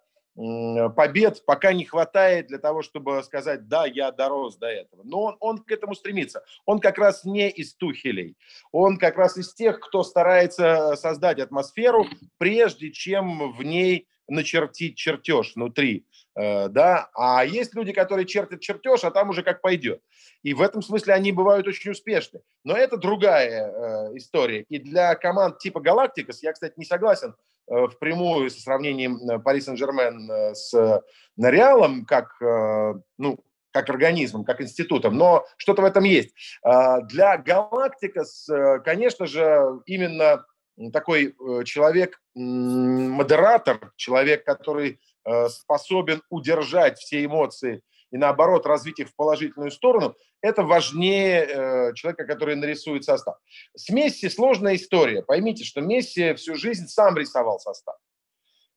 побед пока не хватает для того, чтобы сказать, да, я дорос до этого. Но он, он к этому стремится. Он как раз не из тухелей. Он как раз из тех, кто старается создать атмосферу, прежде чем в ней начертить чертеж внутри, э, да, а есть люди, которые чертят чертеж, а там уже как пойдет. И в этом смысле они бывают очень успешны. Но это другая э, история. И для команд типа Галактикас, я, кстати, не согласен впрямую со сравнением Пари Сен-Жермен с Реалом, как, ну, как организмом, как институтом, но что-то в этом есть. Для Галактикас, конечно же, именно такой э, человек, модератор, человек, который э, способен удержать все эмоции и, наоборот, развить их в положительную сторону, это важнее э, человека, который нарисует состав. С Месси сложная история. Поймите, что Месси всю жизнь сам рисовал состав.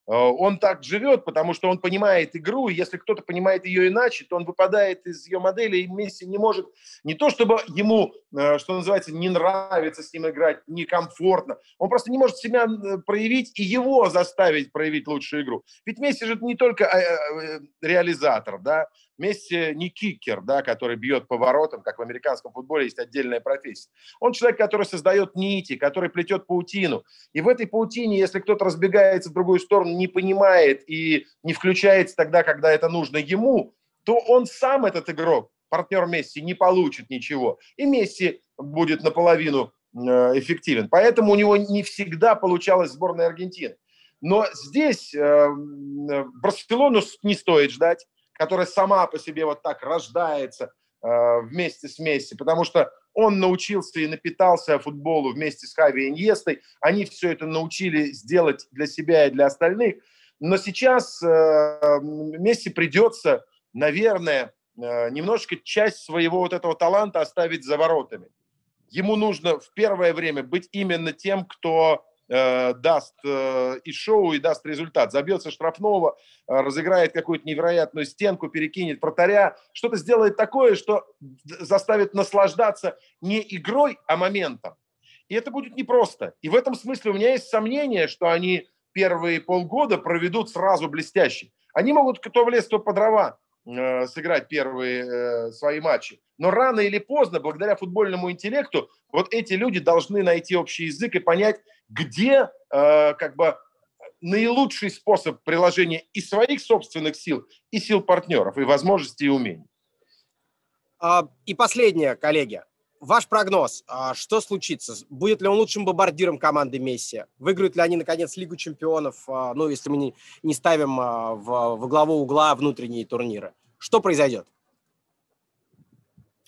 Э, он так живет, потому что он понимает игру, и если кто-то понимает ее иначе, то он выпадает из ее модели, и Месси не может, не то чтобы ему, что называется, не нравится с ним играть, некомфортно, он просто не может себя э, проявить и его заставить проявить лучшую игру. Ведь Месси же не только реализатор, да, Месси не кикер, да, который бьет по воротам, как в американском футболе есть отдельная профессия. Он человек, который создает нити, который плетет паутину. И в этой паутине, если кто-то разбегается в другую сторону, не понимает и не включается тогда, когда это нужно ему, то он сам, этот игрок, партнер Месси, не получит ничего. И Месси будет наполовину э, эффективен. Поэтому у него не всегда получалась сборная Аргентины. Но здесь э, Барселону не стоит ждать которая сама по себе вот так рождается э, вместе с Месси, потому что он научился и напитался футболу вместе с Хави Иньестой. Они все это научили сделать для себя и для остальных. Но сейчас э, Месси придется, наверное, э, немножко часть своего вот этого таланта оставить за воротами. Ему нужно в первое время быть именно тем, кто Э, даст э, и шоу, и даст результат. Забьется штрафного, э, разыграет какую-то невероятную стенку, перекинет вратаря, что-то сделает такое, что заставит наслаждаться не игрой, а моментом. И это будет непросто. И в этом смысле у меня есть сомнение, что они первые полгода проведут сразу блестяще. Они могут кто в лес, кто по дрова э, сыграть первые э, свои матчи. Но рано или поздно, благодаря футбольному интеллекту, вот эти люди должны найти общий язык и понять, где э, как бы наилучший способ приложения и своих собственных сил, и сил партнеров, и возможностей, и умений. А, и последнее, коллеги. Ваш прогноз, а, что случится? Будет ли он лучшим бомбардиром команды Месси? Выиграют ли они, наконец, Лигу чемпионов? А, ну, если мы не, не ставим в, в главу угла внутренние турниры. Что произойдет?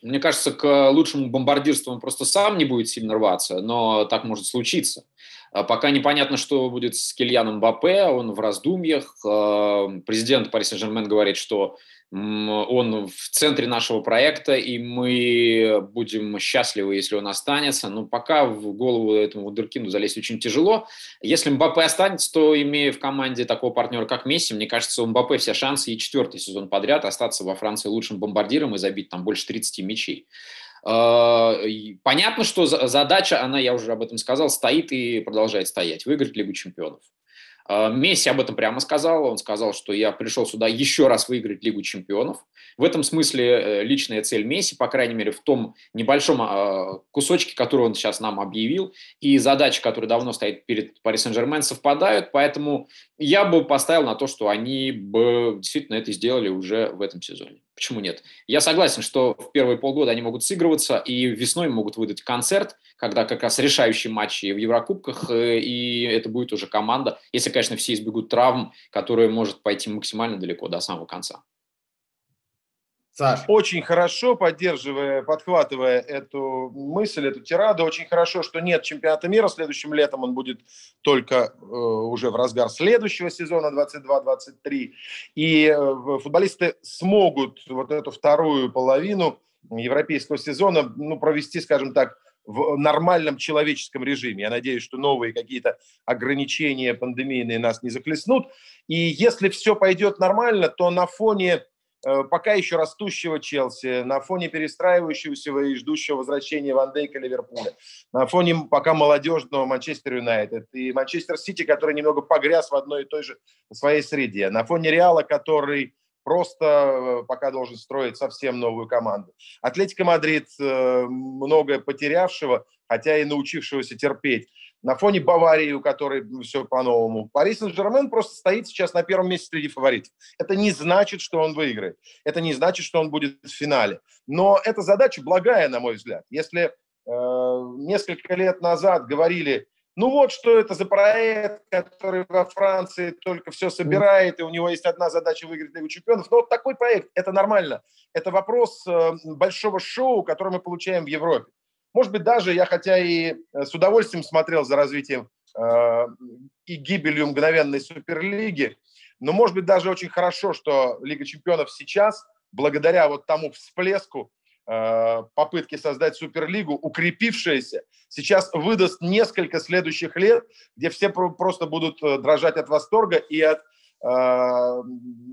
Мне кажется, к лучшему бомбардирству он просто сам не будет сильно рваться, но так может случиться. А пока непонятно, что будет с Кильяном Бапе, он в раздумьях. А, президент Пари Сен-Жермен говорит, что он в центре нашего проекта, и мы будем счастливы, если он останется. Но пока в голову этому Вундеркинду залезть очень тяжело. Если Мбаппе останется, то, имея в команде такого партнера, как Месси, мне кажется, у Мбаппе все шансы и четвертый сезон подряд остаться во Франции лучшим бомбардиром и забить там больше 30 мячей. А, понятно, что задача, она, я уже об этом сказал, стоит и продолжает стоять, выиграть Лигу чемпионов. А, Месси об этом прямо сказал. Он сказал, что я пришел сюда еще раз выиграть Лигу чемпионов. В этом смысле э, личная цель Месси, по крайней мере, в том небольшом а, кусочке, который он сейчас нам объявил, и задачи, которые давно стоят перед Пари Сен-Жермен, совпадают. Поэтому я бы поставил на то, что они бы действительно это сделали уже в этом сезоне. Почему нет? Я согласен, что в первые полгода они могут сыгрываться, и весной могут выдать концерт, когда как раз решающие матчи в Еврокубках, э, и это будет уже команда, если, конечно, все избегут травм, которая может пойти максимально далеко до самого конца. Саш. Очень хорошо, поддерживая, подхватывая эту мысль, эту тираду, очень хорошо, что нет чемпионата мира следующим летом, он будет только э, уже в разгар следующего сезона 22-23, и э, футболисты смогут вот эту вторую половину европейского сезона ну, провести, скажем так, в нормальном человеческом режиме. Я надеюсь, что новые какие-то ограничения пандемийные нас не захлестнут. И если все пойдет нормально, то на фоне пока еще растущего Челси, на фоне перестраивающегося и ждущего возвращения Ван Дейка Ливерпуля, на фоне пока молодежного Манчестер Юнайтед и Манчестер Сити, который немного погряз в одной и той же своей среде, на фоне Реала, который просто э, пока должен строить совсем новую команду. Атлетика Мадрид э, многое потерявшего, хотя и научившегося терпеть. На фоне Баварии, у которой все по-новому. Парис Сен-Жермен просто стоит сейчас на первом месте среди фаворитов. Это не значит, что он выиграет. Это не значит, что он будет в финале. Но эта задача благая, на мой взгляд. Если э, несколько лет назад говорили, ну вот что это за проект, который во Франции только все собирает, и у него есть одна задача выиграть Лигу чемпионов. Но вот такой проект, это нормально. Это вопрос э, большого шоу, которое мы получаем в Европе. Может быть, даже я, хотя и э, с удовольствием смотрел за развитием э, и гибелью мгновенной Суперлиги, но, может быть, даже очень хорошо, что Лига чемпионов сейчас, благодаря вот тому всплеску, Э, попытки создать Суперлигу, укрепившаяся, сейчас выдаст несколько следующих лет, где все просто будут дрожать от восторга и от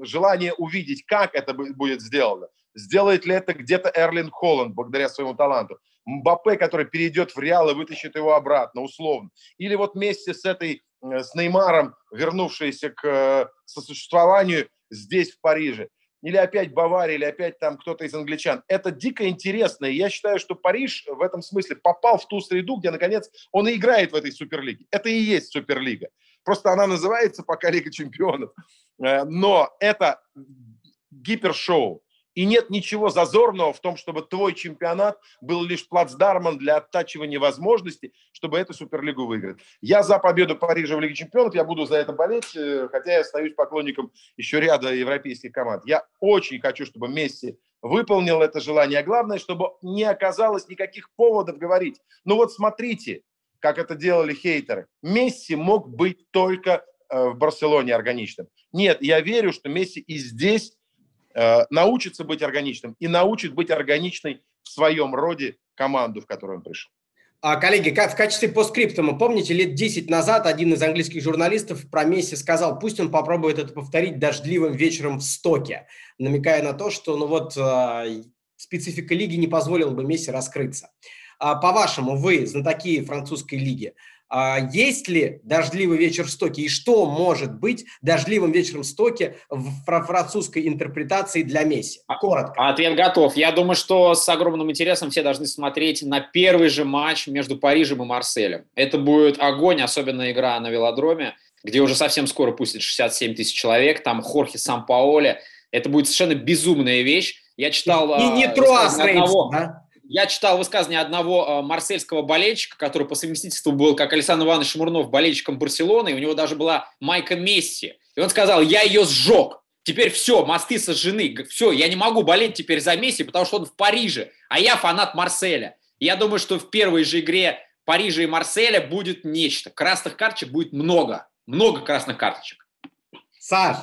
желания увидеть, как это будет сделано. Сделает ли это где-то Эрлин Холланд благодаря своему таланту? Мбаппе, который перейдет в Реал и вытащит его обратно, условно. Или вот вместе с этой, с Неймаром, вернувшийся к сосуществованию здесь, в Париже или опять Бавария, или опять там кто-то из англичан. Это дико интересно, и я считаю, что Париж в этом смысле попал в ту среду, где, наконец, он и играет в этой Суперлиге. Это и есть Суперлига. Просто она называется пока Лига Чемпионов. Э, но это гипершоу. И нет ничего зазорного в том, чтобы твой чемпионат был лишь плацдармом для оттачивания возможностей, чтобы эту Суперлигу выиграть. Я за победу Парижа в Лиге чемпионов, я буду за это болеть, э, хотя я остаюсь поклонником еще ряда европейских команд. Я очень хочу, чтобы Месси выполнил это желание. А главное, чтобы не оказалось никаких поводов говорить. Ну вот смотрите, как это делали хейтеры. Месси мог быть только э, в Барселоне органичным. Нет, я верю, что Месси и здесь научится быть органичным и научит быть органичной в своем роде команду, в которую он пришел. А, коллеги, в качестве постскриптума, помните, лет 10 назад один из английских журналистов про Месси сказал, пусть он попробует это повторить дождливым вечером в Стоке, намекая на то, что ну вот э, специфика лиги не позволила бы Месси раскрыться. А, по-вашему, вы, знатоки французской лиги, есть ли дождливый вечер в Стоке и что может быть дождливым вечером в Стоке в французской интерпретации для Месси? А, Коротко. Ответ готов. Я думаю, что с огромным интересом все должны смотреть на первый же матч между Парижем и Марселем. Это будет огонь, особенно игра на велодроме, где уже совсем скоро пустят 67 тысяч человек, там Хорхе Сан-Паоле. Это будет совершенно безумная вещь. Я читал... И не Труа да? Я читал высказывание одного э, марсельского болельщика, который по совместительству был, как Александр Иванович Шмурнов, болельщиком Барселоны, и у него даже была майка Месси. И он сказал, я ее сжег. Теперь все, мосты сожжены. Все, я не могу болеть теперь за Месси, потому что он в Париже, а я фанат Марселя. Я думаю, что в первой же игре Парижа и Марселя будет нечто. Красных карточек будет много. Много красных карточек. Саш,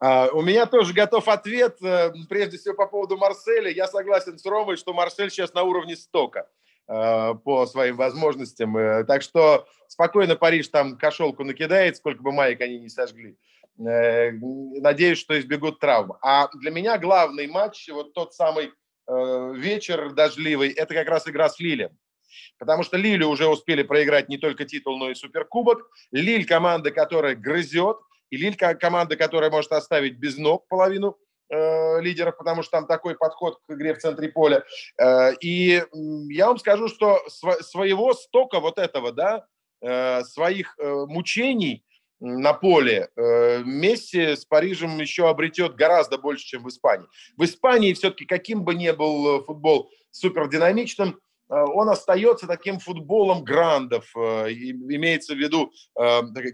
а, у меня тоже готов ответ. Э, прежде всего по поводу Марселя. Я согласен с Ромой, что Марсель сейчас на уровне стока э, по своим возможностям. Э, так что спокойно Париж там кошелку накидает, сколько бы маек они не сожгли. Надеюсь, что избегут травм. А для меня главный матч, вот тот самый вечер дождливый, это как раз игра с Лилем. Потому что Лилю уже успели проиграть не только титул, но и суперкубок. Лиль команда, которая грызет, и Лиль команда, которая может оставить без ног половину э, лидеров, потому что там такой подход к игре в центре поля. Э, и я вам скажу, что св- своего стока вот этого, да, э, своих э, мучений на поле э, Месси с Парижем еще обретет гораздо больше, чем в Испании. В Испании все-таки каким бы ни был э, футбол супердинамичным, э, он остается таким футболом грандов, э, имеется в виду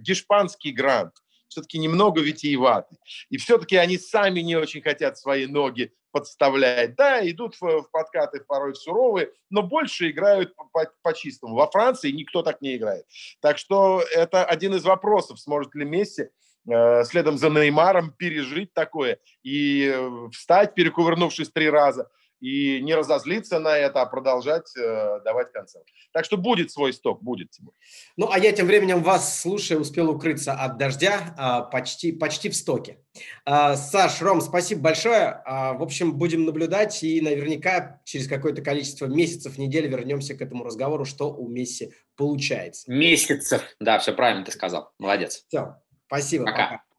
гешпанский гранд все-таки немного витиеваты. И все-таки они сами не очень хотят свои ноги подставлять. Да, идут в, в подкаты порой суровые, но больше играют по-чистому. По, по Во Франции никто так не играет. Так что это один из вопросов, сможет ли Месси э, следом за Неймаром пережить такое и э, встать, перекувырнувшись три раза, и не разозлиться на это, а продолжать э, давать концерт. Так что будет свой сток, будет, Тимур. Ну, а я тем временем вас, слушая, успел укрыться от дождя а, почти, почти в стоке. А, Саш, Ром, спасибо большое. А, в общем, будем наблюдать и наверняка через какое-то количество месяцев, недель вернемся к этому разговору, что у Месси получается. Месяцев. Да, все правильно ты сказал. Молодец. Все, спасибо. Пока. пока.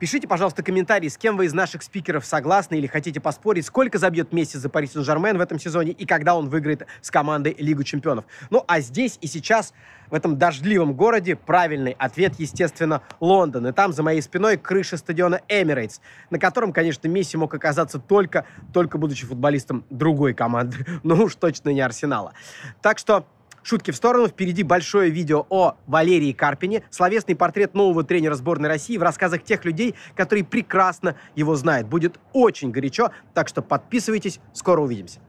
Пишите, пожалуйста, комментарии, с кем вы из наших спикеров согласны или хотите поспорить, сколько забьет Месси за Пари Сен-Жермен в этом сезоне и когда он выиграет с командой Лигу Чемпионов. Ну, а здесь и сейчас, в этом дождливом городе, правильный ответ, естественно, Лондон. И там за моей спиной крыша стадиона Эмирейтс, на котором, конечно, Месси мог оказаться только, только будучи футболистом другой команды. Ну уж точно не Арсенала. Так что Шутки в сторону, впереди большое видео о Валерии Карпине, словесный портрет нового тренера сборной России в рассказах тех людей, которые прекрасно его знают. Будет очень горячо, так что подписывайтесь, скоро увидимся.